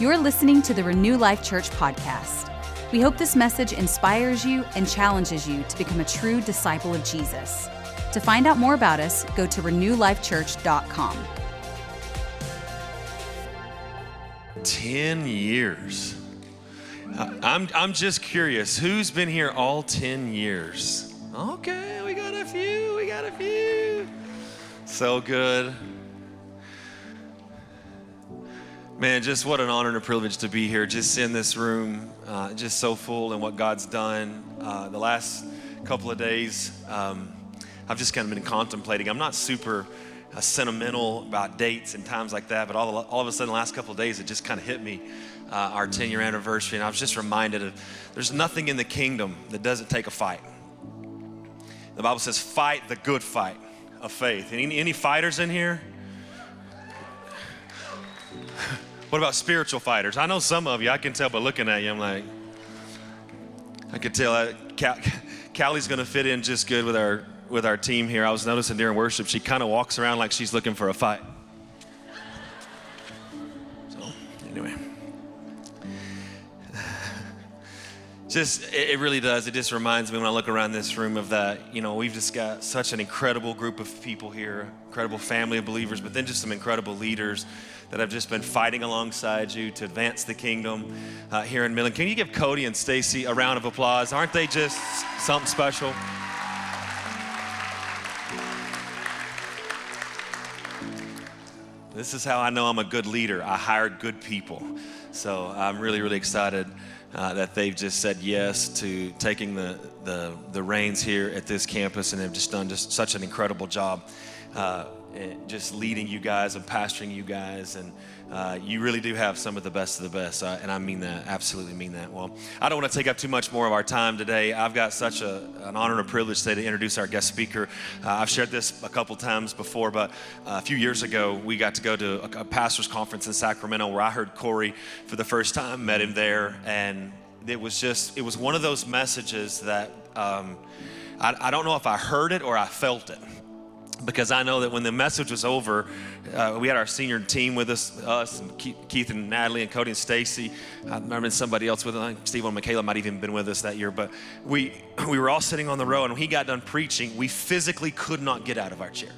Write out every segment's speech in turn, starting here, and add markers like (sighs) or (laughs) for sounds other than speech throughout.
You're listening to the Renew Life Church podcast. We hope this message inspires you and challenges you to become a true disciple of Jesus. To find out more about us, go to renewlifechurch.com. 10 years. I'm, I'm just curious who's been here all 10 years? Okay, we got a few, we got a few. So good. Man, just what an honor and a privilege to be here, just in this room, uh, just so full in what God's done. Uh, the last couple of days, um, I've just kind of been contemplating. I'm not super uh, sentimental about dates and times like that, but all, all of a sudden, the last couple of days, it just kind of hit me uh, our 10 year anniversary, and I was just reminded of there's nothing in the kingdom that doesn't take a fight. The Bible says, fight the good fight of faith. Any, any fighters in here? (laughs) What about spiritual fighters? I know some of you, I can tell by looking at you, I'm like, I can tell that Cal- (laughs) Callie's gonna fit in just good with our with our team here. I was noticing during worship, she kind of walks around like she's looking for a fight. So, anyway. Just, it really does. It just reminds me when I look around this room of that, you know, we've just got such an incredible group of people here, incredible family of believers, but then just some incredible leaders that have just been fighting alongside you to advance the kingdom uh, here in Midland. Can you give Cody and Stacy a round of applause? Aren't they just something special? This is how I know I'm a good leader. I hired good people. So I'm really, really excited uh, that they've just said yes to taking the, the, the reins here at this campus and have just done just such an incredible job. Uh, just leading you guys and pastoring you guys and uh, you really do have some of the best of the best uh, and i mean that absolutely mean that. Well i don't want to take up too much more of our time today. I've got such a, an honor and a privilege today to introduce our guest speaker. Uh, i've shared this a couple times before but uh, a few years ago we got to go to a, a pastor's conference in sacramento where i heard corey for the first time met him there and it was just it was one of those messages that um, I, I don't know if i heard it or i felt it because I know that when the message was over, uh, we had our senior team with us, us and Keith and Natalie and Cody and Stacy. I remember somebody else with us. Steve and Michaela might have even been with us that year. But we (clears throat) we were all sitting on the row, and when he got done preaching, we physically could not get out of our chair.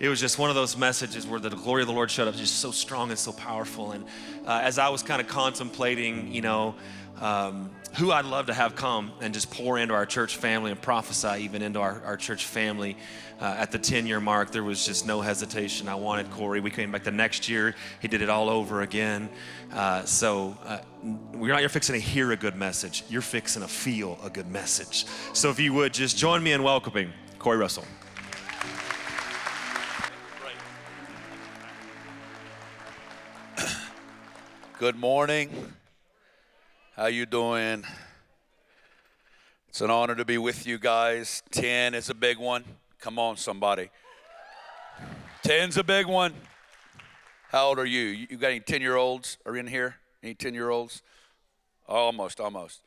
It was just one of those messages where the glory of the Lord showed up, just so strong and so powerful. And uh, as I was kind of contemplating, you know. Um, who I'd love to have come and just pour into our church family and prophesy even into our, our church family. Uh, at the 10 year mark, there was just no hesitation. I wanted Corey. We came back the next year, he did it all over again. Uh, so uh, we're not, you're fixing to hear a good message, you're fixing to feel a good message. So if you would just join me in welcoming Corey Russell. Good morning. How you doing? It's an honor to be with you guys. 10 is a big one. Come on somebody. 10's a big one. How old are you? You got any 10-year-olds are in here? Any 10-year-olds? Almost, almost.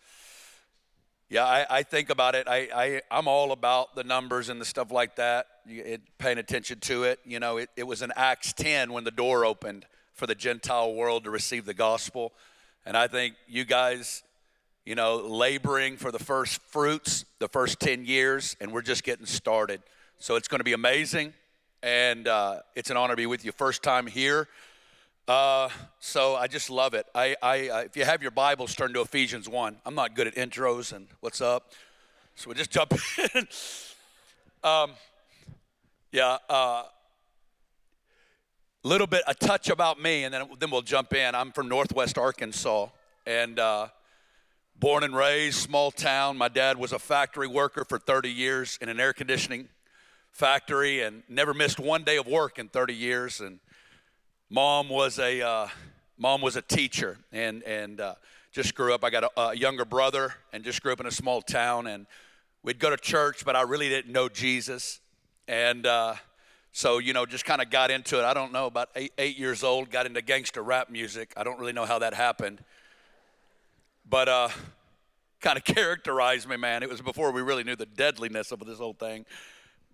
Yeah, I, I, think about it. I, I, I'm all about the numbers and the stuff like that, it, paying attention to it. You know, it, it was in Acts 10 when the door opened for the Gentile world to receive the gospel. And I think you guys, you know, laboring for the first fruits, the first 10 years, and we're just getting started. So it's going to be amazing. And uh, it's an honor to be with you. First time here. Uh, so I just love it. I, I uh, if you have your Bibles, turn to Ephesians 1. I'm not good at intros and what's up. So we just jump (laughs) in. um, yeah. Uh, little bit, a touch about me, and then, then we'll jump in. I'm from Northwest Arkansas, and uh, born and raised, small town. My dad was a factory worker for 30 years in an air conditioning factory, and never missed one day of work in 30 years. And mom was a uh, mom was a teacher, and and uh, just grew up. I got a, a younger brother, and just grew up in a small town, and we'd go to church, but I really didn't know Jesus, and uh, so, you know, just kind of got into it. I don't know, about eight, eight years old, got into gangster rap music. I don't really know how that happened. But uh, (laughs) kind of characterized me, man. It was before we really knew the deadliness of this whole thing.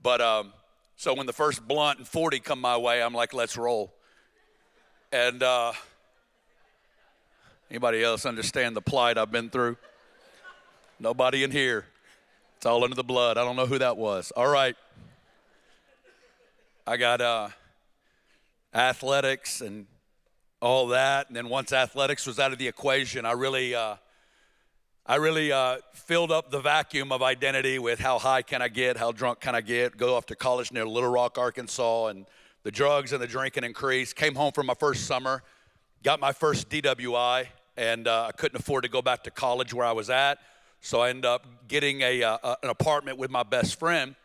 But um, so when the first blunt and 40 come my way, I'm like, let's roll. And uh, Anybody else understand the plight I've been through? Nobody in here. It's all under the blood. I don't know who that was. All right. I got uh, athletics and all that, and then once athletics was out of the equation, I really, uh, I really uh, filled up the vacuum of identity with how high can I get, how drunk can I get. Go off to college near Little Rock, Arkansas, and the drugs and the drinking increased. Came home from my first summer, got my first DWI, and uh, I couldn't afford to go back to college where I was at. So I ended up getting a, uh, an apartment with my best friend.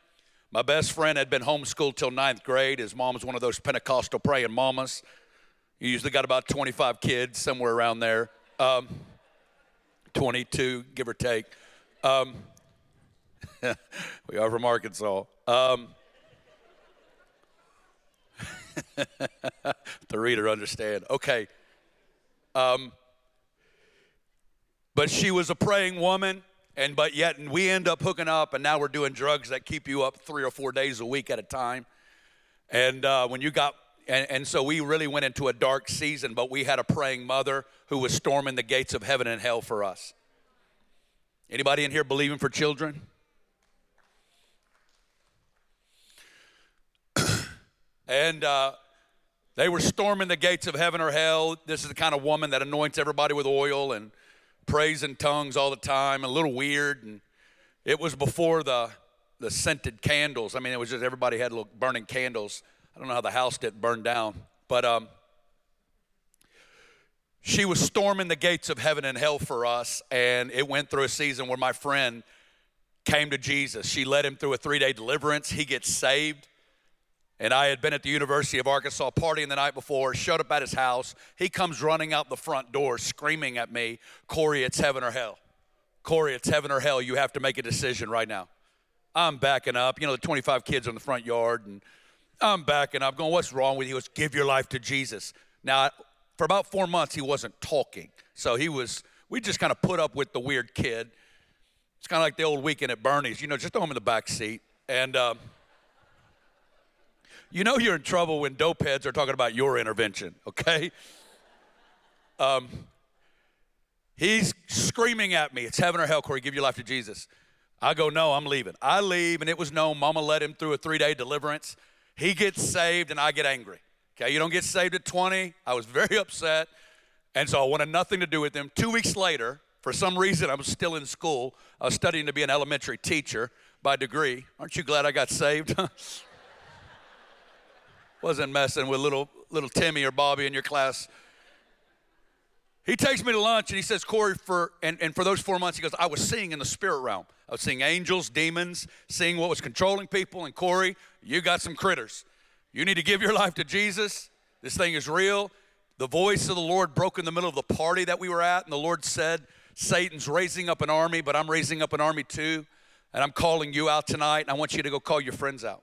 My best friend had been homeschooled till ninth grade. His mom was one of those Pentecostal praying mamas. He usually got about 25 kids, somewhere around there. Um, 22, give or take. Um, (laughs) we are from Arkansas. Um, (laughs) the reader understand. Okay. Um, but she was a praying woman, and but yet we end up hooking up, and now we're doing drugs that keep you up three or four days a week at a time. And uh, when you got and, and, so we really went into a dark season, but we had a praying mother who was storming the gates of heaven and hell for us. Anybody in here believing for children? (coughs) and uh, they were storming the gates of heaven or hell. This is the kind of woman that anoints everybody with oil and prays in tongues all the time, a little weird. And it was before the, the scented candles. I mean, it was just everybody had little burning candles I don't know how the house didn't burn down, but um, she was storming the gates of heaven and hell for us, and it went through a season where my friend came to Jesus. She led him through a three day deliverance. He gets saved. And I had been at the University of Arkansas partying the night before, showed up at his house. He comes running out the front door screaming at me, Corey, it's heaven or hell. Corey, it's heaven or hell. You have to make a decision right now. I'm backing up. You know, the 25 kids in the front yard, and I'm backing up, going, What's wrong with you? He goes, Give your life to Jesus. Now, for about four months, he wasn't talking. So he was, we just kind of put up with the weird kid. It's kind of like the old weekend at Bernie's, you know, just throw him in the back seat. And um, you know you're in trouble when dope heads are talking about your intervention, okay? Um, he's screaming at me, It's heaven or hell, Corey, give your life to Jesus. I go, No, I'm leaving. I leave, and it was known Mama led him through a three day deliverance. He gets saved and I get angry. Okay, you don't get saved at 20. I was very upset. And so I wanted nothing to do with him. Two weeks later, for some reason, I was still in school. I was studying to be an elementary teacher by degree. Aren't you glad I got saved? (laughs) Wasn't messing with little little Timmy or Bobby in your class. He takes me to lunch and he says, Corey, for and, and for those four months, he goes, I was seeing in the spirit realm. I was seeing angels, demons, seeing what was controlling people. And Corey, you got some critters. You need to give your life to Jesus. This thing is real. The voice of the Lord broke in the middle of the party that we were at, and the Lord said, Satan's raising up an army, but I'm raising up an army too. And I'm calling you out tonight, and I want you to go call your friends out.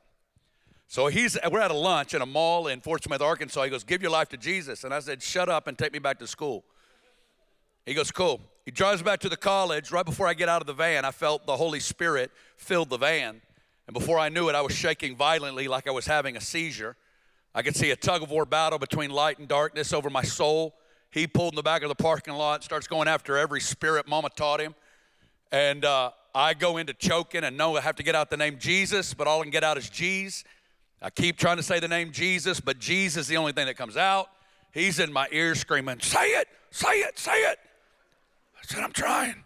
So he's we're at a lunch in a mall in Fort Smith, Arkansas. He goes, Give your life to Jesus. And I said, Shut up and take me back to school. He goes, Cool. He drives back to the college. Right before I get out of the van, I felt the Holy Spirit filled the van. And before I knew it, I was shaking violently like I was having a seizure. I could see a tug of war battle between light and darkness over my soul. He pulled in the back of the parking lot, starts going after every spirit mama taught him. And uh, I go into choking and know I have to get out the name Jesus, but all I can get out is G's. I keep trying to say the name Jesus, but Jesus is the only thing that comes out. He's in my ear screaming, Say it, say it, say it. I said, I'm trying.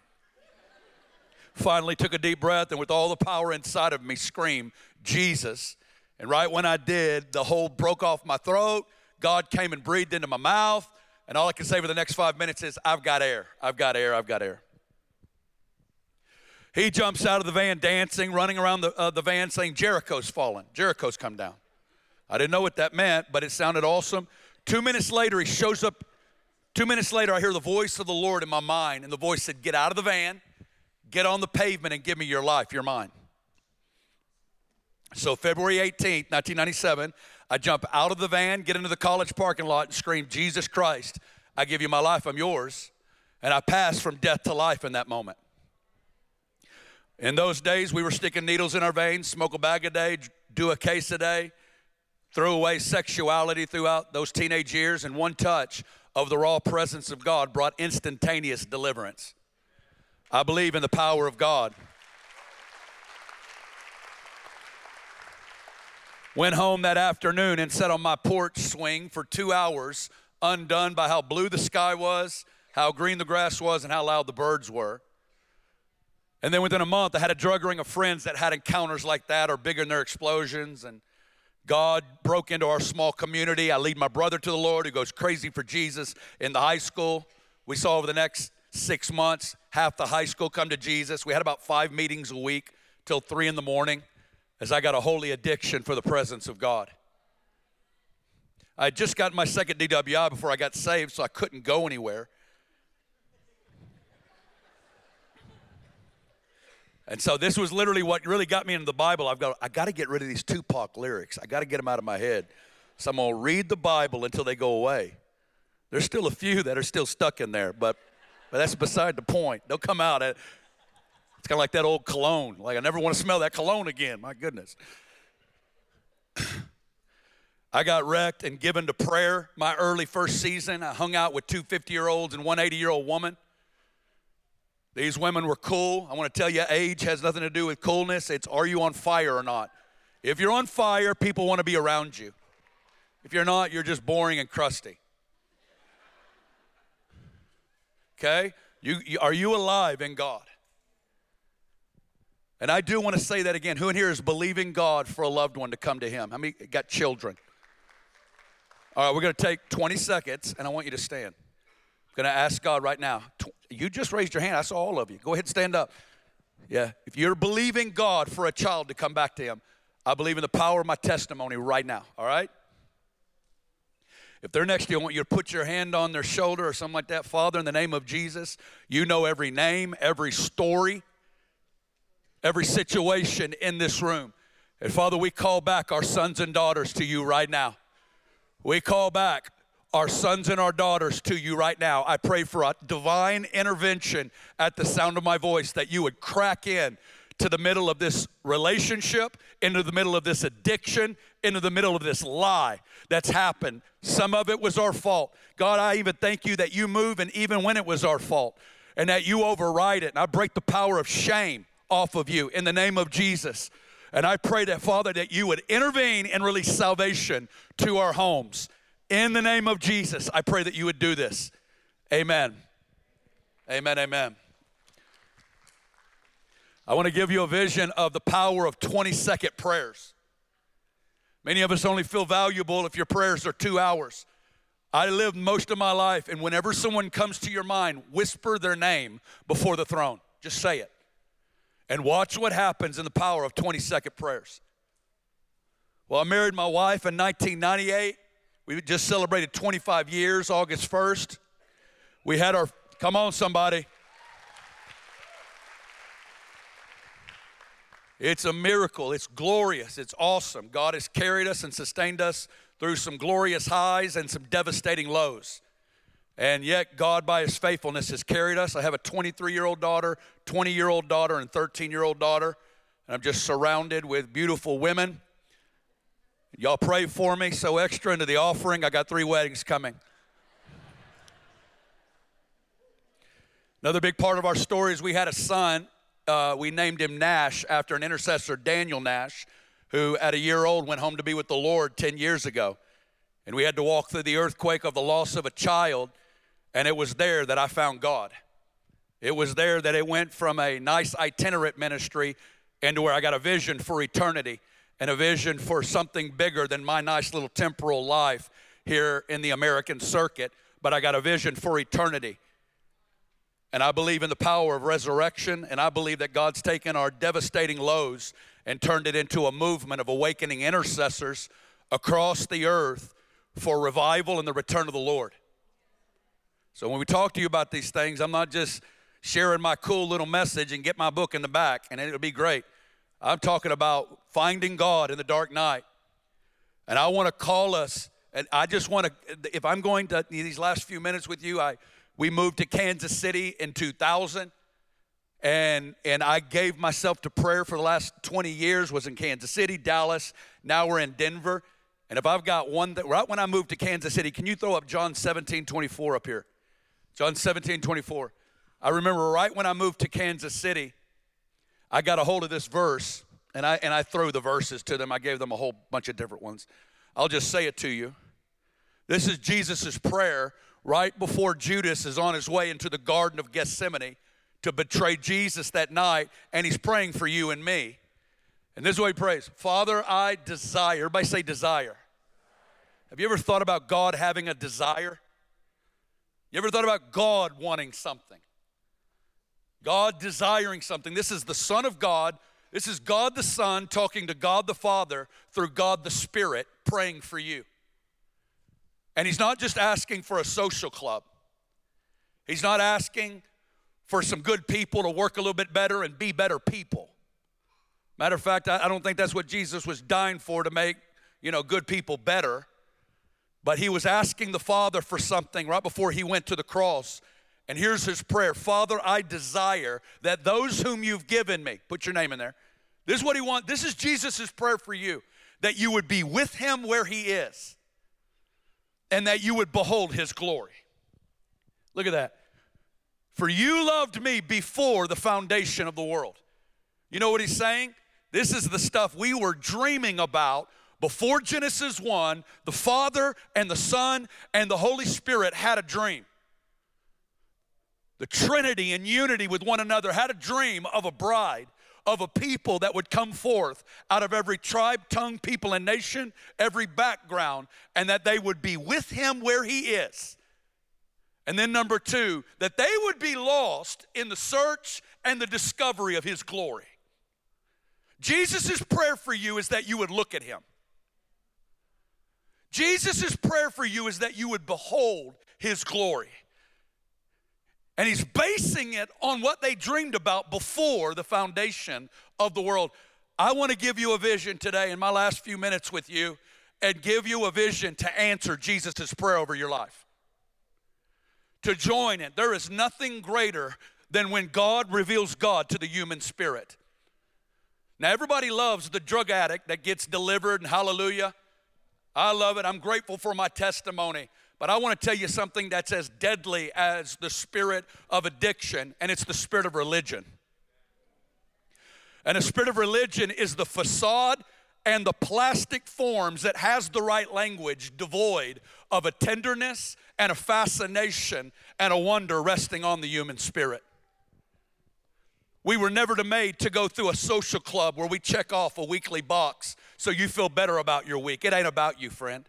Finally took a deep breath and with all the power inside of me scream, Jesus. And right when I did, the hold broke off my throat. God came and breathed into my mouth. And all I can say for the next five minutes is, I've got air, I've got air, I've got air. He jumps out of the van dancing, running around the, uh, the van saying, Jericho's fallen. Jericho's come down. I didn't know what that meant, but it sounded awesome. Two minutes later, he shows up Two minutes later, I hear the voice of the Lord in my mind, and the voice said, Get out of the van, get on the pavement, and give me your life, your mind. So, February 18th, 1997, I jump out of the van, get into the college parking lot, and scream, Jesus Christ, I give you my life, I'm yours. And I pass from death to life in that moment. In those days, we were sticking needles in our veins, smoke a bag a day, do a case a day, threw away sexuality throughout those teenage years, and one touch, of the raw presence of God brought instantaneous deliverance. I believe in the power of God. Went home that afternoon and sat on my porch swing for two hours, undone by how blue the sky was, how green the grass was, and how loud the birds were. And then within a month, I had a drug ring of friends that had encounters like that or bigger in their explosions. And God broke into our small community. I lead my brother to the Lord who goes crazy for Jesus in the high school. We saw over the next six months, half the high school come to Jesus. We had about five meetings a week till three in the morning as I got a holy addiction for the presence of God. I just got my second DWI before I got saved, so I couldn't go anywhere. And so this was literally what really got me into the Bible. I've got I got to get rid of these Tupac lyrics. I got to get them out of my head. So I'm to read the Bible until they go away. There's still a few that are still stuck in there, but but that's beside the point. They'll come out. It's kind of like that old cologne. Like I never want to smell that cologne again. My goodness. (clears throat) I got wrecked and given to prayer my early first season. I hung out with two 50 year olds and one 80 year old woman. These women were cool. I want to tell you, age has nothing to do with coolness. It's are you on fire or not? If you're on fire, people want to be around you. If you're not, you're just boring and crusty. Okay? You, you, are you alive in God? And I do want to say that again. Who in here is believing God for a loved one to come to Him? How many got children? All right, we're going to take 20 seconds and I want you to stand. I'm going to ask God right now. You just raised your hand. I saw all of you. Go ahead and stand up. Yeah, if you're believing God for a child to come back to Him, I believe in the power of my testimony right now. All right? If they're next to you, I want you to put your hand on their shoulder or something like that. Father, in the name of Jesus, you know every name, every story, every situation in this room. And Father, we call back our sons and daughters to you right now. We call back our sons and our daughters to you right now. I pray for a divine intervention at the sound of my voice that you would crack in to the middle of this relationship, into the middle of this addiction, into the middle of this lie that's happened. Some of it was our fault. God, I even thank you that you move and even when it was our fault and that you override it. And I break the power of shame off of you in the name of Jesus. And I pray that, Father, that you would intervene and release salvation to our homes. In the name of Jesus, I pray that you would do this. Amen. Amen. Amen. I want to give you a vision of the power of 20 second prayers. Many of us only feel valuable if your prayers are two hours. I lived most of my life, and whenever someone comes to your mind, whisper their name before the throne. Just say it. And watch what happens in the power of 20 second prayers. Well, I married my wife in 1998. We just celebrated 25 years, August 1st. We had our, come on, somebody. It's a miracle. It's glorious. It's awesome. God has carried us and sustained us through some glorious highs and some devastating lows. And yet, God, by His faithfulness, has carried us. I have a 23 year old daughter, 20 year old daughter, and 13 year old daughter. And I'm just surrounded with beautiful women. Y'all pray for me. So extra into the offering. I got three weddings coming. Another big part of our story is we had a son uh, we named him Nash after an intercessor, Daniel Nash, who at a year old went home to be with the Lord 10 years ago. And we had to walk through the earthquake of the loss of a child, and it was there that I found God. It was there that it went from a nice itinerant ministry into where I got a vision for eternity and a vision for something bigger than my nice little temporal life here in the American circuit, but I got a vision for eternity. And I believe in the power of resurrection, and I believe that God's taken our devastating lows and turned it into a movement of awakening intercessors across the earth for revival and the return of the Lord. So when we talk to you about these things, I'm not just sharing my cool little message and get my book in the back, and it'll be great. I'm talking about finding God in the dark night. And I want to call us, and I just want to, if I'm going to these last few minutes with you, I we moved to Kansas City in 2000 and and I gave myself to prayer for the last 20 years was in Kansas City, Dallas, now we're in Denver. And if I've got one that right when I moved to Kansas City, can you throw up John 17, 24 up here? John 17, 24. I remember right when I moved to Kansas City, I got a hold of this verse and I and I threw the verses to them. I gave them a whole bunch of different ones. I'll just say it to you. This is Jesus' prayer right before Judas is on his way into the Garden of Gethsemane to betray Jesus that night, and he's praying for you and me. And this is what he prays Father, I desire. Everybody say desire. Have you ever thought about God having a desire? You ever thought about God wanting something? God desiring something. This is the Son of God. This is God the Son talking to God the Father through God the Spirit praying for you. And He's not just asking for a social club, He's not asking for some good people to work a little bit better and be better people. Matter of fact, I don't think that's what Jesus was dying for to make, you know, good people better. But he was asking the Father for something right before he went to the cross. And here's his prayer Father, I desire that those whom you've given me, put your name in there. This is what he wants. This is Jesus' prayer for you that you would be with him where he is and that you would behold his glory. Look at that. For you loved me before the foundation of the world. You know what he's saying? This is the stuff we were dreaming about before Genesis 1. The Father and the Son and the Holy Spirit had a dream. The Trinity in unity with one another had a dream of a bride, of a people that would come forth out of every tribe, tongue, people, and nation, every background, and that they would be with him where he is and then, number two, that they would be lost in the search and the discovery of His glory. Jesus' prayer for you is that you would look at Him. Jesus' prayer for you is that you would behold His glory. And He's basing it on what they dreamed about before the foundation of the world. I want to give you a vision today in my last few minutes with you and give you a vision to answer Jesus' prayer over your life to join it. There is nothing greater than when God reveals God to the human spirit. Now, everybody loves the drug addict that gets delivered, and hallelujah. I love it. I'm grateful for my testimony. But I want to tell you something that's as deadly as the spirit of addiction, and it's the spirit of religion. And the spirit of religion is the facade and the plastic forms that has the right language devoid of a tenderness and a fascination and a wonder resting on the human spirit. We were never made to go through a social club where we check off a weekly box so you feel better about your week. It ain't about you, friend.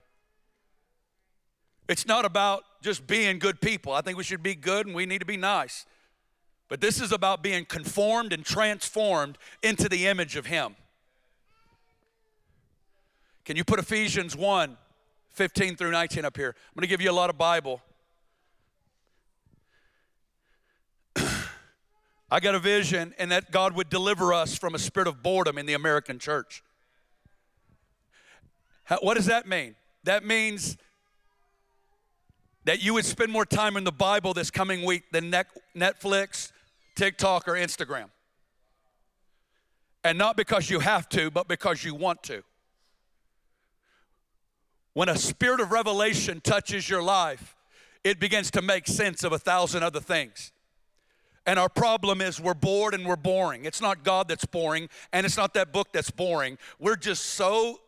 It's not about just being good people. I think we should be good and we need to be nice. But this is about being conformed and transformed into the image of Him. Can you put Ephesians 1 15 through 19 up here? I'm going to give you a lot of Bible. (clears throat) I got a vision, and that God would deliver us from a spirit of boredom in the American church. How, what does that mean? That means that you would spend more time in the Bible this coming week than Netflix, TikTok, or Instagram. And not because you have to, but because you want to. When a spirit of revelation touches your life, it begins to make sense of a thousand other things. And our problem is we're bored and we're boring. It's not God that's boring, and it's not that book that's boring. We're just so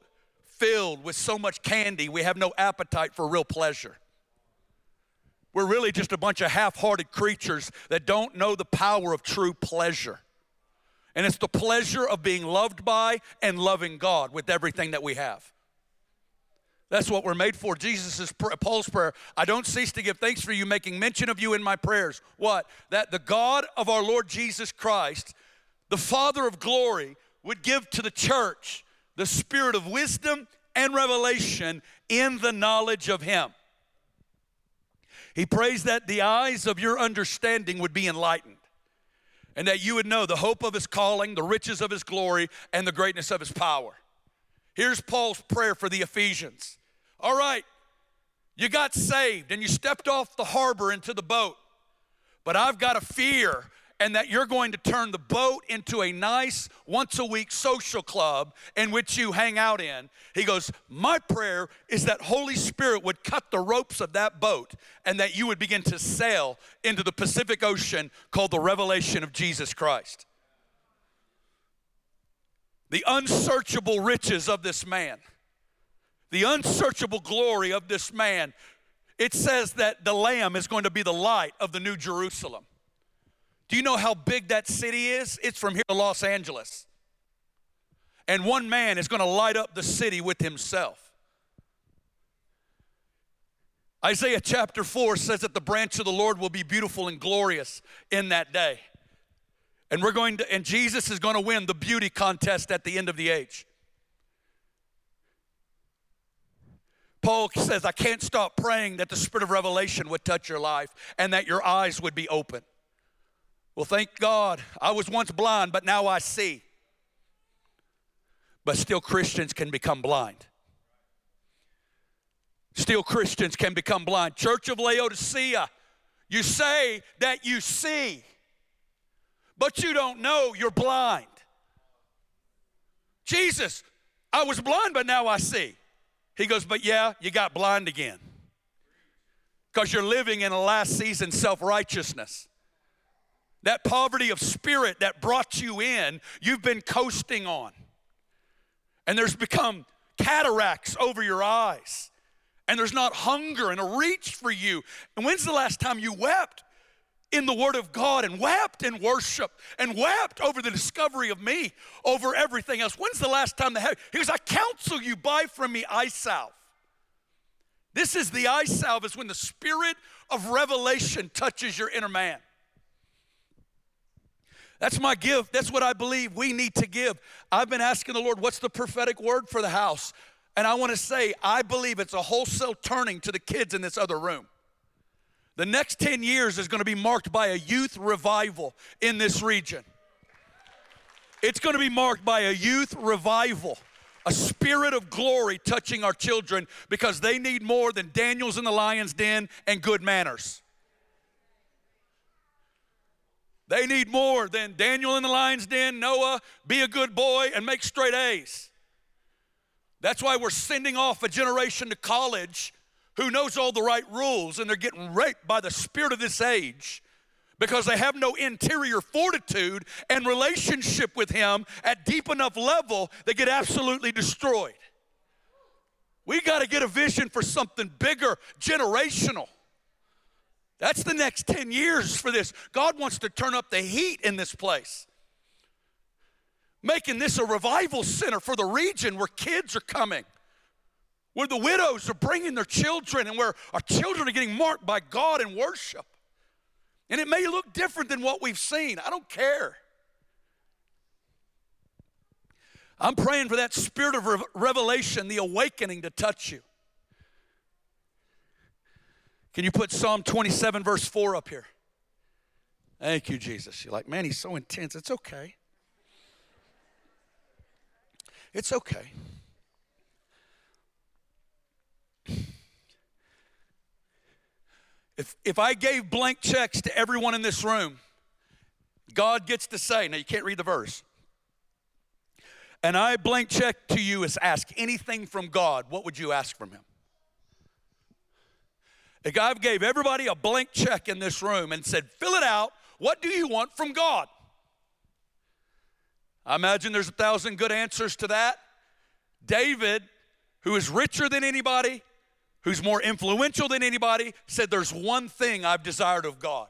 filled with so much candy, we have no appetite for real pleasure. We're really just a bunch of half hearted creatures that don't know the power of true pleasure. And it's the pleasure of being loved by and loving God with everything that we have. That's what we're made for. Jesus' Paul's prayer. I don't cease to give thanks for you, making mention of you in my prayers. What? That the God of our Lord Jesus Christ, the Father of glory, would give to the church the spirit of wisdom and revelation in the knowledge of Him. He prays that the eyes of your understanding would be enlightened and that you would know the hope of His calling, the riches of His glory, and the greatness of His power. Here's Paul's prayer for the Ephesians all right, you got saved and you stepped off the harbor into the boat, but I've got a fear and that you're going to turn the boat into a nice once a week social club in which you hang out in. He goes, My prayer is that Holy Spirit would cut the ropes of that boat and that you would begin to sail into the Pacific Ocean called the revelation of Jesus Christ. The unsearchable riches of this man, the unsearchable glory of this man. It says that the Lamb is going to be the light of the New Jerusalem. Do you know how big that city is? It's from here to Los Angeles. And one man is going to light up the city with himself. Isaiah chapter 4 says that the branch of the Lord will be beautiful and glorious in that day. And we're going to and Jesus is going to win the beauty contest at the end of the age. Paul says, I can't stop praying that the spirit of revelation would touch your life and that your eyes would be open. Well, thank God. I was once blind, but now I see. But still, Christians can become blind. Still, Christians can become blind. Church of Laodicea, you say that you see, but you don't know you're blind. Jesus, I was blind, but now I see. He goes, But yeah, you got blind again. Because you're living in a last season self righteousness. That poverty of spirit that brought you in, you've been coasting on. And there's become cataracts over your eyes. And there's not hunger and a reach for you. And when's the last time you wept in the Word of God and wept in worship and wept over the discovery of me over everything else? When's the last time that he goes, I counsel you, buy from me eye salve. This is the eye salve, is when the spirit of revelation touches your inner man. That's my gift. That's what I believe we need to give. I've been asking the Lord, what's the prophetic word for the house? And I want to say, I believe it's a wholesale turning to the kids in this other room. The next 10 years is going to be marked by a youth revival in this region. It's going to be marked by a youth revival, a spirit of glory touching our children because they need more than Daniel's in the lion's den and good manners. They need more than Daniel in the lion's den, Noah, be a good boy, and make straight A's. That's why we're sending off a generation to college who knows all the right rules and they're getting raped by the spirit of this age because they have no interior fortitude and relationship with Him at deep enough level, they get absolutely destroyed. We got to get a vision for something bigger, generational. That's the next 10 years for this. God wants to turn up the heat in this place, making this a revival center for the region where kids are coming, where the widows are bringing their children, and where our children are getting marked by God in worship. And it may look different than what we've seen. I don't care. I'm praying for that spirit of revelation, the awakening to touch you. Can you put Psalm 27, verse 4 up here? Thank you, Jesus. You're like, man, he's so intense. It's okay. It's okay. If, if I gave blank checks to everyone in this room, God gets to say, now you can't read the verse. And I blank check to you as ask anything from God, what would you ask from Him? If God gave everybody a blank check in this room and said, fill it out, what do you want from God? I imagine there's a thousand good answers to that. David, who is richer than anybody, who's more influential than anybody, said, There's one thing I've desired of God.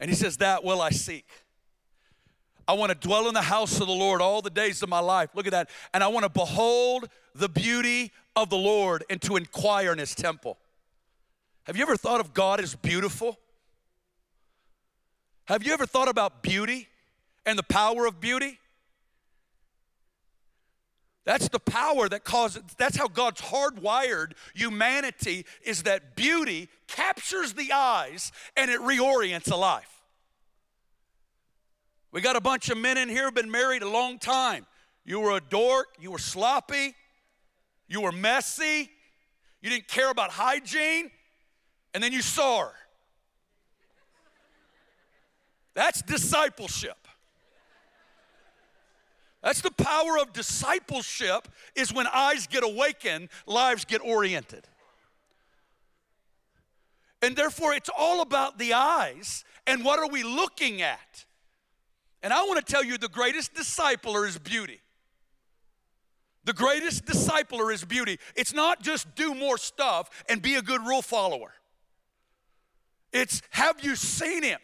And he says, That will I seek. I want to dwell in the house of the Lord all the days of my life. Look at that. And I want to behold the beauty of the Lord and to inquire in his temple. Have you ever thought of God as beautiful? Have you ever thought about beauty and the power of beauty? That's the power that causes, that's how God's hardwired humanity is that beauty captures the eyes and it reorients a life. We got a bunch of men in here been married a long time. You were a dork, you were sloppy, you were messy, you didn't care about hygiene, and then you her. That's discipleship. That's the power of discipleship is when eyes get awakened, lives get oriented. And therefore it's all about the eyes and what are we looking at? And I want to tell you the greatest discipler is beauty. The greatest discipler is beauty. It's not just do more stuff and be a good rule follower. It's have you seen him?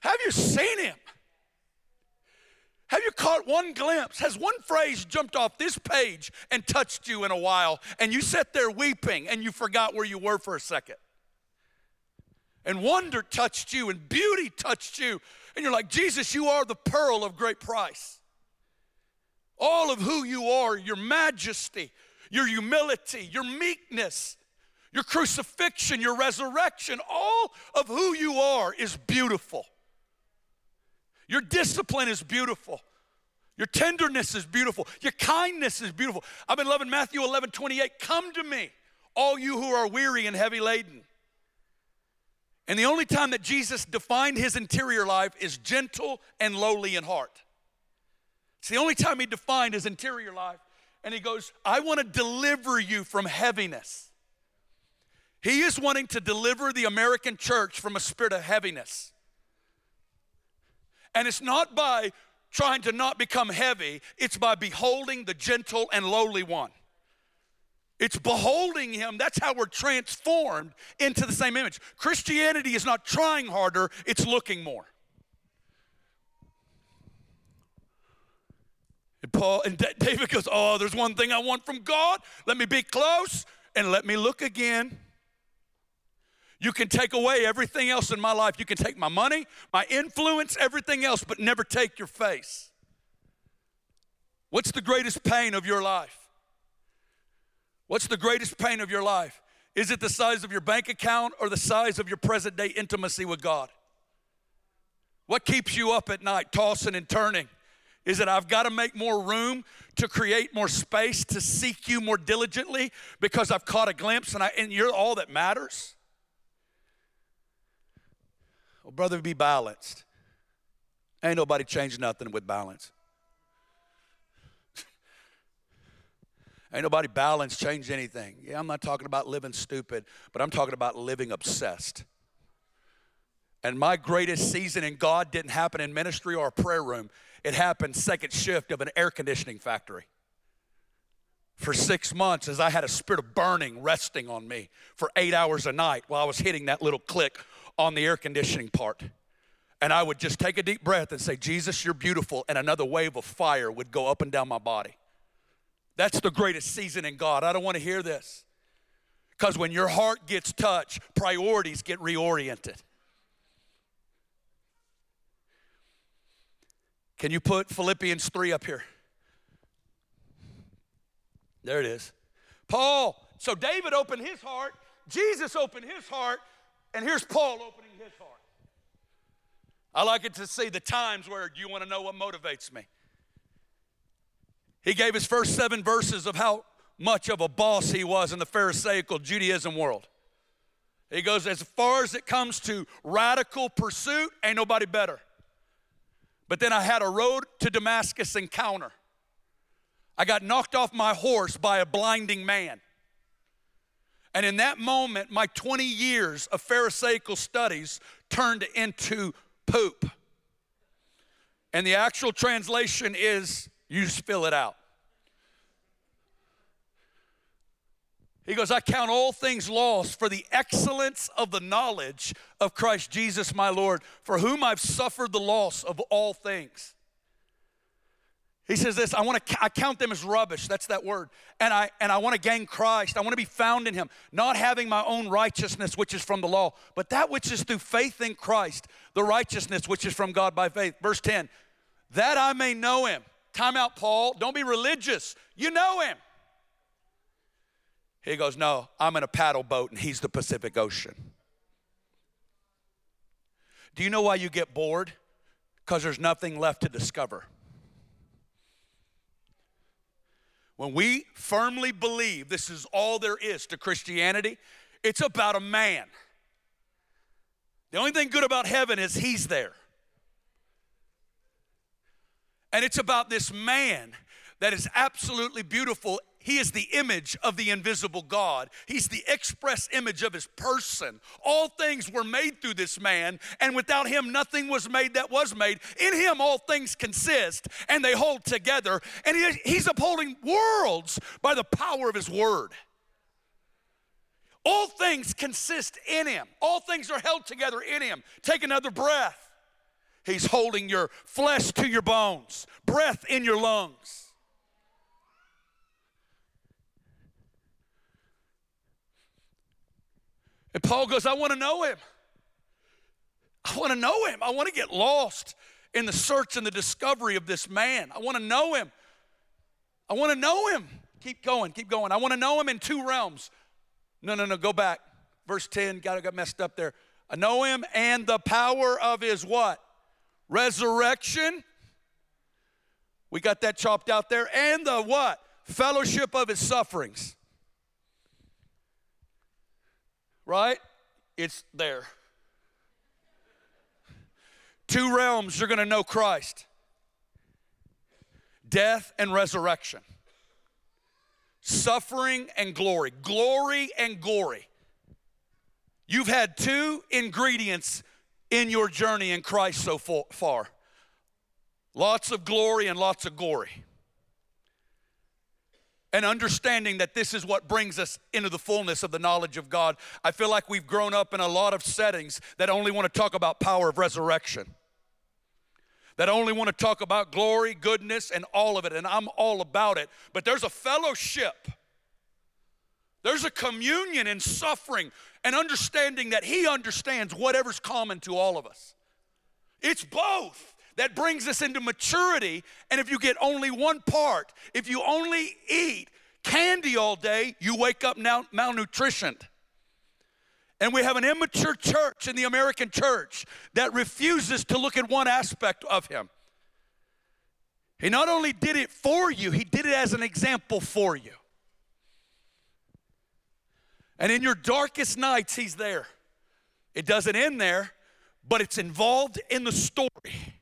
Have you seen him? Have you caught one glimpse? Has one phrase jumped off this page and touched you in a while and you sat there weeping and you forgot where you were for a second? And wonder touched you and beauty touched you and you're like, Jesus, you are the pearl of great price. All of who you are, your majesty, your humility, your meekness, your crucifixion, your resurrection, all of who you are is beautiful. Your discipline is beautiful. Your tenderness is beautiful. Your kindness is beautiful. I've been loving Matthew 11 28. Come to me, all you who are weary and heavy laden. And the only time that Jesus defined his interior life is gentle and lowly in heart. It's the only time he defined his interior life. And he goes, I want to deliver you from heaviness. He is wanting to deliver the American church from a spirit of heaviness. And it's not by trying to not become heavy, it's by beholding the gentle and lowly one. It's beholding him. That's how we're transformed into the same image. Christianity is not trying harder, it's looking more. And Paul and David goes, "Oh, there's one thing I want from God. Let me be close and let me look again." You can take away everything else in my life. You can take my money, my influence, everything else, but never take your face. What's the greatest pain of your life? What's the greatest pain of your life? Is it the size of your bank account or the size of your present day intimacy with God? What keeps you up at night, tossing and turning? Is it I've got to make more room to create more space to seek you more diligently because I've caught a glimpse and, I, and you're all that matters? Brother, be balanced. Ain't nobody changed nothing with balance. (laughs) Ain't nobody balance change anything. Yeah, I'm not talking about living stupid, but I'm talking about living obsessed. And my greatest season in God didn't happen in ministry or a prayer room. It happened second shift of an air conditioning factory. For six months, as I had a spirit of burning resting on me for eight hours a night while I was hitting that little click on the air conditioning part. And I would just take a deep breath and say, Jesus, you're beautiful. And another wave of fire would go up and down my body. That's the greatest season in God. I don't want to hear this. Because when your heart gets touched, priorities get reoriented. Can you put Philippians 3 up here? There it is. Paul, so David opened his heart, Jesus opened his heart, and here's Paul opening his heart. I like it to see the times where you want to know what motivates me. He gave his first seven verses of how much of a boss he was in the Pharisaical Judaism world. He goes, as far as it comes to radical pursuit, ain't nobody better. But then I had a road to Damascus encounter. I got knocked off my horse by a blinding man. And in that moment, my 20 years of Pharisaical studies turned into poop. And the actual translation is you spill it out. He goes, I count all things lost for the excellence of the knowledge of Christ Jesus my Lord, for whom I've suffered the loss of all things he says this, I want to I count them as rubbish. That's that word. And I and I want to gain Christ. I want to be found in him, not having my own righteousness which is from the law, but that which is through faith in Christ, the righteousness which is from God by faith. Verse 10. That I may know him. Time out, Paul. Don't be religious. You know him. He goes, No, I'm in a paddle boat and he's the Pacific Ocean. Do you know why you get bored? Because there's nothing left to discover. When we firmly believe this is all there is to Christianity, it's about a man. The only thing good about heaven is he's there. And it's about this man that is absolutely beautiful he is the image of the invisible God. He's the express image of his person. All things were made through this man, and without him, nothing was made that was made. In him, all things consist, and they hold together. And he, he's upholding worlds by the power of his word. All things consist in him, all things are held together in him. Take another breath. He's holding your flesh to your bones, breath in your lungs. And Paul goes, I want to know him. I want to know him. I want to get lost in the search and the discovery of this man. I want to know him. I want to know him. Keep going, keep going. I want to know him in two realms. No, no, no, go back. Verse 10, got, got messed up there. I know him and the power of his what? resurrection. We got that chopped out there. And the what? Fellowship of his sufferings. Right? It's there. Two realms you're going to know Christ death and resurrection, suffering and glory, glory and glory. You've had two ingredients in your journey in Christ so far. Lots of glory and lots of gory. And understanding that this is what brings us into the fullness of the knowledge of God. I feel like we've grown up in a lot of settings that only want to talk about power of resurrection. That only want to talk about glory, goodness, and all of it. And I'm all about it. But there's a fellowship. There's a communion in suffering and understanding that He understands whatever's common to all of us. It's both that brings us into maturity. And if you get only one part, if you only eat candy all day, you wake up now malnutritioned. And we have an immature church in the American church that refuses to look at one aspect of Him. He not only did it for you, He did it as an example for you. And in your darkest nights, He's there. It doesn't end there, but it's involved in the story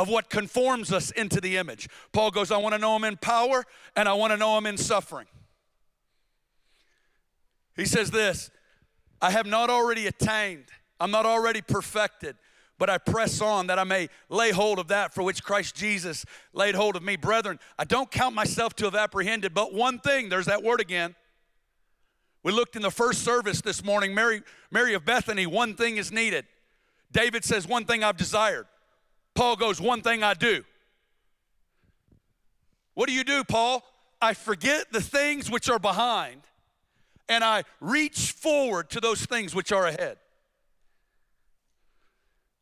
of what conforms us into the image. Paul goes, I want to know Him in power and I want to know Him in suffering. He says this I have not already attained, I'm not already perfected but I press on that I may lay hold of that for which Christ Jesus laid hold of me. Brethren, I don't count myself to have apprehended, but one thing, there's that word again, we looked in the first service this morning, Mary, Mary of Bethany, one thing is needed. David says, One thing I've desired. Paul goes, One thing I do. What do you do, Paul? I forget the things which are behind and I reach forward to those things which are ahead.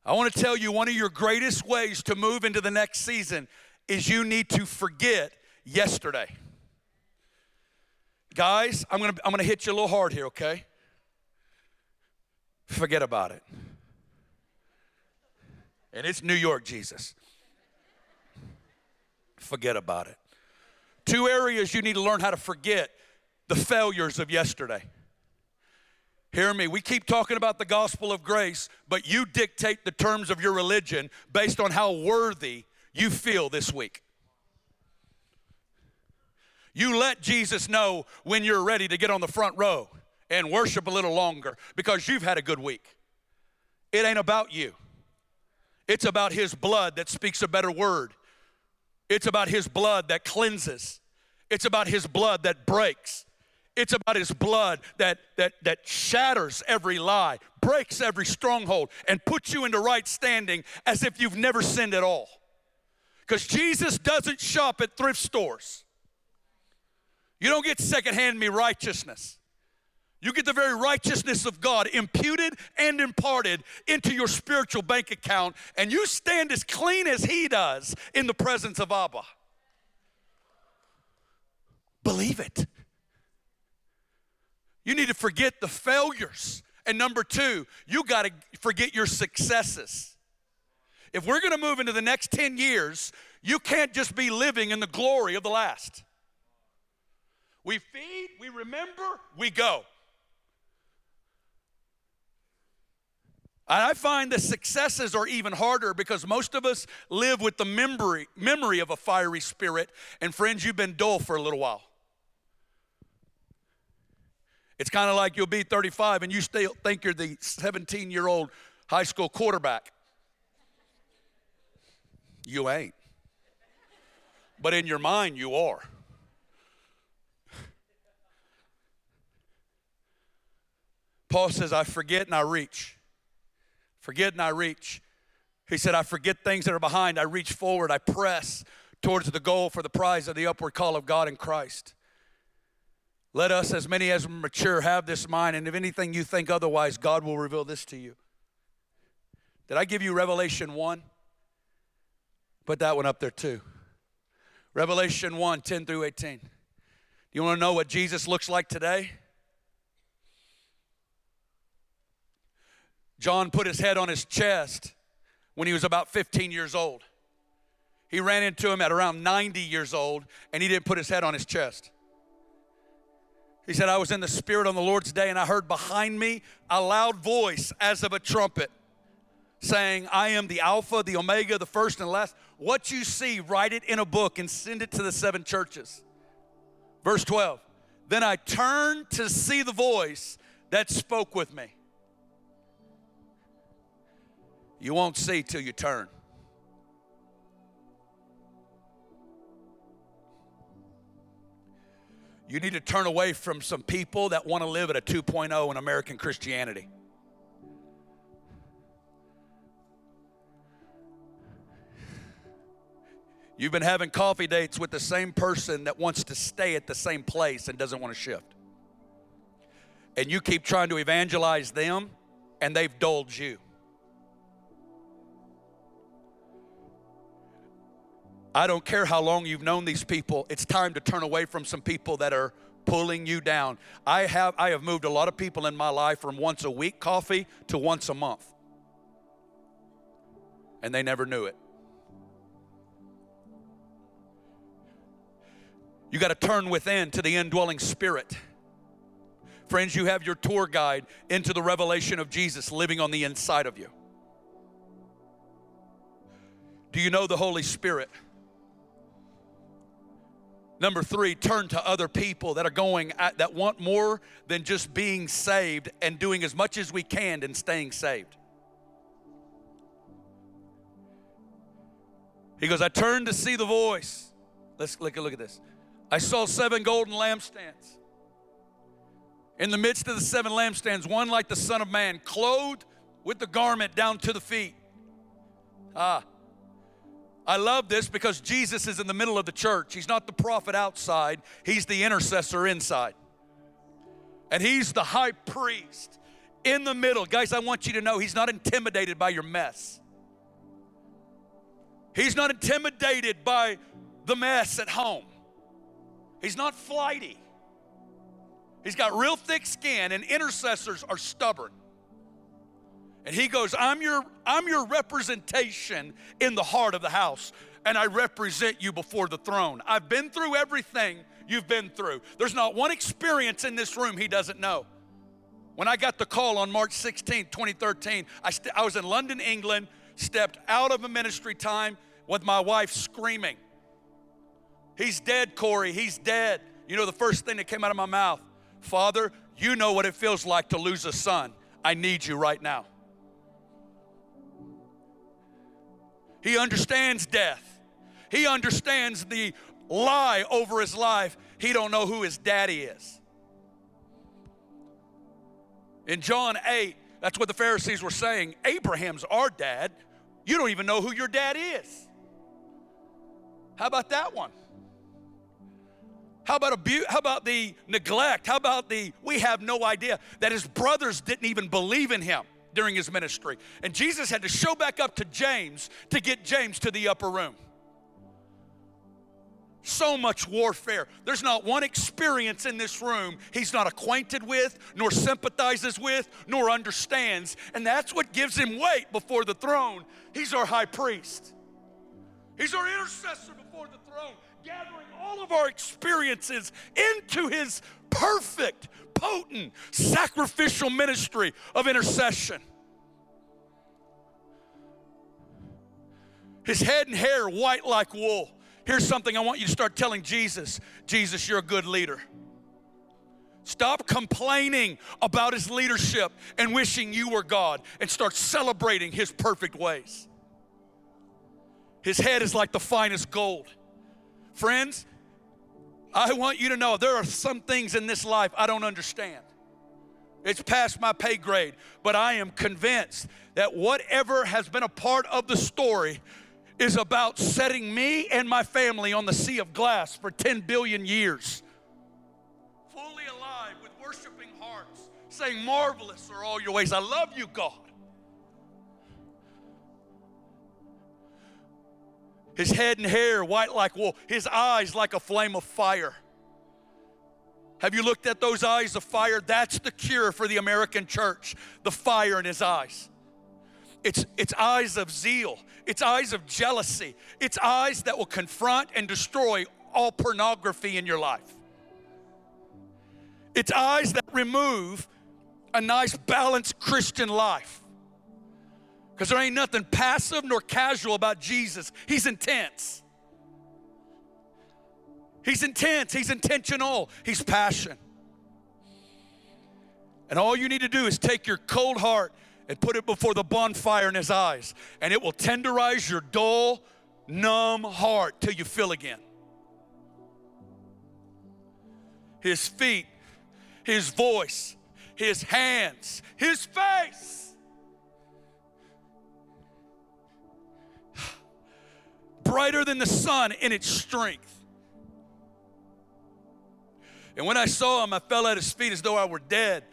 I want to tell you one of your greatest ways to move into the next season is you need to forget yesterday. Guys, I'm gonna, I'm gonna hit you a little hard here, okay? Forget about it. And it's New York, Jesus. Forget about it. Two areas you need to learn how to forget the failures of yesterday. Hear me, we keep talking about the gospel of grace, but you dictate the terms of your religion based on how worthy you feel this week. You let Jesus know when you're ready to get on the front row and worship a little longer because you've had a good week. It ain't about you, it's about His blood that speaks a better word. It's about His blood that cleanses. It's about His blood that breaks. It's about His blood that, that, that shatters every lie, breaks every stronghold, and puts you into right standing as if you've never sinned at all. Because Jesus doesn't shop at thrift stores. You don't get secondhand me righteousness. You get the very righteousness of God imputed and imparted into your spiritual bank account, and you stand as clean as He does in the presence of Abba. Believe it. You need to forget the failures. And number two, you got to forget your successes. If we're going to move into the next 10 years, you can't just be living in the glory of the last. We feed, we remember, we go. I find the successes are even harder because most of us live with the memory, memory of a fiery spirit. And friends, you've been dull for a little while. It's kind of like you'll be 35 and you still think you're the 17 year old high school quarterback. You ain't. But in your mind, you are. Paul says, I forget and I reach. Forget and I reach. He said, I forget things that are behind. I reach forward. I press towards the goal for the prize of the upward call of God in Christ. Let us, as many as mature, have this mind, and if anything you think otherwise, God will reveal this to you. Did I give you Revelation 1? Put that one up there too. Revelation 1 10 through 18. Do you want to know what Jesus looks like today? John put his head on his chest when he was about 15 years old. He ran into him at around 90 years old and he didn't put his head on his chest. He said, I was in the Spirit on the Lord's day and I heard behind me a loud voice as of a trumpet saying, I am the Alpha, the Omega, the first and last. What you see, write it in a book and send it to the seven churches. Verse 12. Then I turned to see the voice that spoke with me. You won't see till you turn. You need to turn away from some people that want to live at a 2.0 in American Christianity. You've been having coffee dates with the same person that wants to stay at the same place and doesn't want to shift. And you keep trying to evangelize them, and they've dulled you. I don't care how long you've known these people, it's time to turn away from some people that are pulling you down. I have I have moved a lot of people in my life from once a week coffee to once a month. And they never knew it. You got to turn within to the indwelling spirit. Friends, you have your tour guide into the revelation of Jesus living on the inside of you. Do you know the Holy Spirit? Number three, turn to other people that are going at, that want more than just being saved and doing as much as we can and staying saved. He goes, I turned to see the voice. Let's look, look at this. I saw seven golden lampstands. In the midst of the seven lampstands, one like the Son of Man, clothed with the garment down to the feet. Ah, I love this because Jesus is in the middle of the church. He's not the prophet outside, he's the intercessor inside. And he's the high priest in the middle. Guys, I want you to know he's not intimidated by your mess. He's not intimidated by the mess at home. He's not flighty. He's got real thick skin, and intercessors are stubborn. And he goes, I'm your, I'm your representation in the heart of the house, and I represent you before the throne. I've been through everything you've been through. There's not one experience in this room he doesn't know. When I got the call on March 16, 2013, I, st- I was in London, England, stepped out of a ministry time with my wife screaming, He's dead, Corey, he's dead. You know, the first thing that came out of my mouth, Father, you know what it feels like to lose a son. I need you right now. He understands death. He understands the lie over his life. He don't know who his daddy is. In John 8, that's what the Pharisees were saying. Abraham's our dad. You don't even know who your dad is. How about that one? How about abuse? How about the neglect? How about the we have no idea that his brothers didn't even believe in him? During his ministry. And Jesus had to show back up to James to get James to the upper room. So much warfare. There's not one experience in this room he's not acquainted with, nor sympathizes with, nor understands. And that's what gives him weight before the throne. He's our high priest, he's our intercessor before the throne, gathering all of our experiences into his perfect, potent sacrificial ministry of intercession. His head and hair white like wool. Here's something I want you to start telling Jesus Jesus, you're a good leader. Stop complaining about his leadership and wishing you were God and start celebrating his perfect ways. His head is like the finest gold. Friends, I want you to know there are some things in this life I don't understand. It's past my pay grade, but I am convinced that whatever has been a part of the story is about setting me and my family on the sea of glass for 10 billion years. Fully alive with worshiping hearts, saying, Marvelous are all your ways. I love you, God. His head and hair white like wool, his eyes like a flame of fire. Have you looked at those eyes of fire? That's the cure for the American church the fire in his eyes. It's, it's eyes of zeal, it's eyes of jealousy, it's eyes that will confront and destroy all pornography in your life. It's eyes that remove a nice, balanced Christian life. Because there ain't nothing passive nor casual about Jesus, He's intense. He's intense, He's intentional, He's passion. And all you need to do is take your cold heart and put it before the bonfire in his eyes, and it will tenderize your dull, numb heart till you feel again. His feet, his voice, his hands, his face. Brighter than the sun in its strength. And when I saw him, I fell at his feet as though I were dead.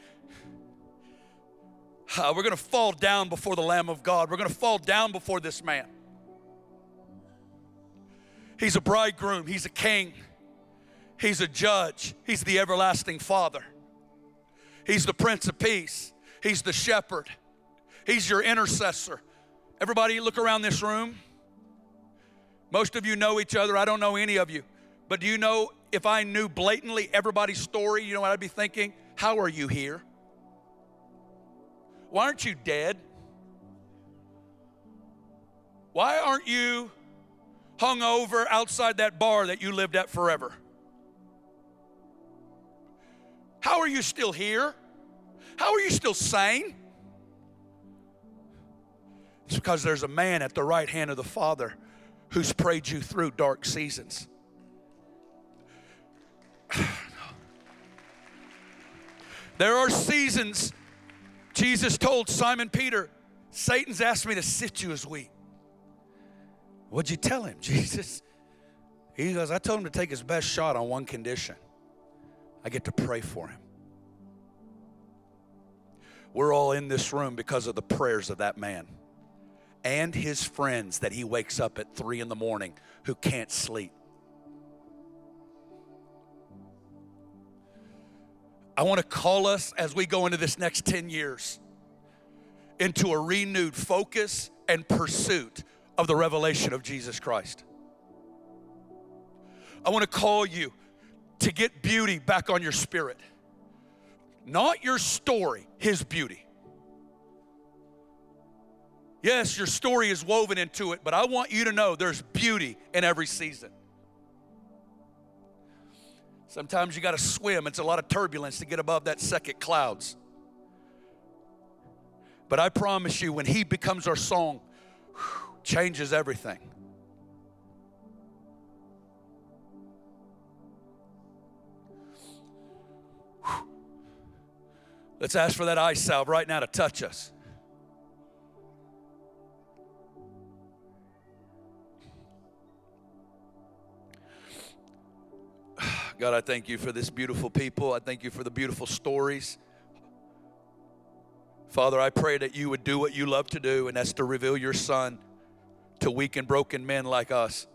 Uh, we're going to fall down before the Lamb of God. We're going to fall down before this man. He's a bridegroom, he's a king, he's a judge, he's the everlasting Father, he's the Prince of Peace, he's the shepherd, he's your intercessor. Everybody, look around this room. Most of you know each other. I don't know any of you. But do you know if I knew blatantly everybody's story, you know what I'd be thinking? How are you here? Why aren't you dead? Why aren't you hung over outside that bar that you lived at forever? How are you still here? How are you still sane? It's because there's a man at the right hand of the Father who's prayed you through dark seasons. (sighs) There are seasons Jesus told Simon Peter, Satan's asked me to sift you as wheat. What'd you tell him, (laughs) Jesus? He goes, I told him to take his best shot on one condition I get to pray for him. We're all in this room because of the prayers of that man and his friends that he wakes up at three in the morning who can't sleep. I want to call us as we go into this next 10 years into a renewed focus and pursuit of the revelation of Jesus Christ. I want to call you to get beauty back on your spirit. Not your story, His beauty. Yes, your story is woven into it, but I want you to know there's beauty in every season. Sometimes you got to swim. It's a lot of turbulence to get above that second clouds. But I promise you, when He becomes our song, changes everything. Let's ask for that eye salve right now to touch us. God, I thank you for this beautiful people. I thank you for the beautiful stories. Father, I pray that you would do what you love to do, and that's to reveal your Son to weak and broken men like us.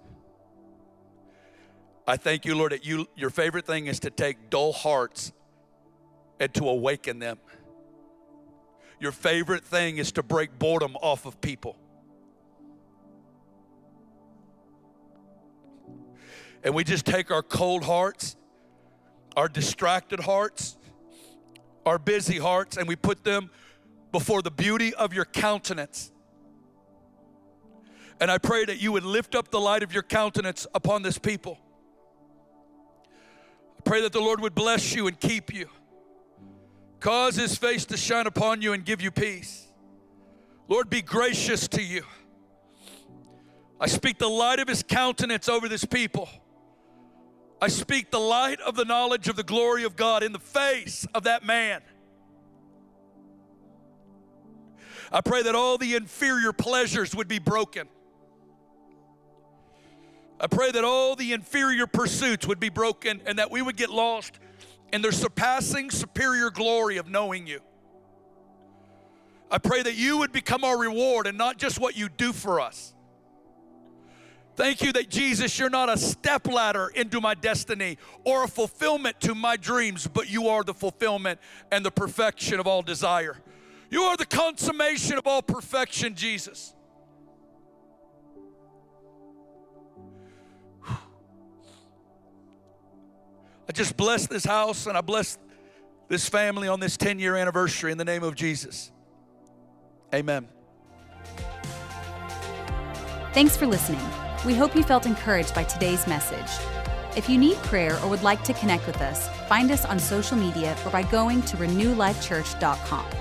I thank you, Lord, that you, your favorite thing is to take dull hearts and to awaken them. Your favorite thing is to break boredom off of people. And we just take our cold hearts, our distracted hearts, our busy hearts, and we put them before the beauty of your countenance. And I pray that you would lift up the light of your countenance upon this people. I pray that the Lord would bless you and keep you, cause his face to shine upon you and give you peace. Lord, be gracious to you. I speak the light of his countenance over this people. I speak the light of the knowledge of the glory of God in the face of that man. I pray that all the inferior pleasures would be broken. I pray that all the inferior pursuits would be broken and that we would get lost in the surpassing superior glory of knowing you. I pray that you would become our reward and not just what you do for us. Thank you that Jesus, you're not a stepladder into my destiny or a fulfillment to my dreams, but you are the fulfillment and the perfection of all desire. You are the consummation of all perfection, Jesus. I just bless this house and I bless this family on this 10 year anniversary in the name of Jesus. Amen. Thanks for listening. We hope you felt encouraged by today's message. If you need prayer or would like to connect with us, find us on social media or by going to renewlifechurch.com.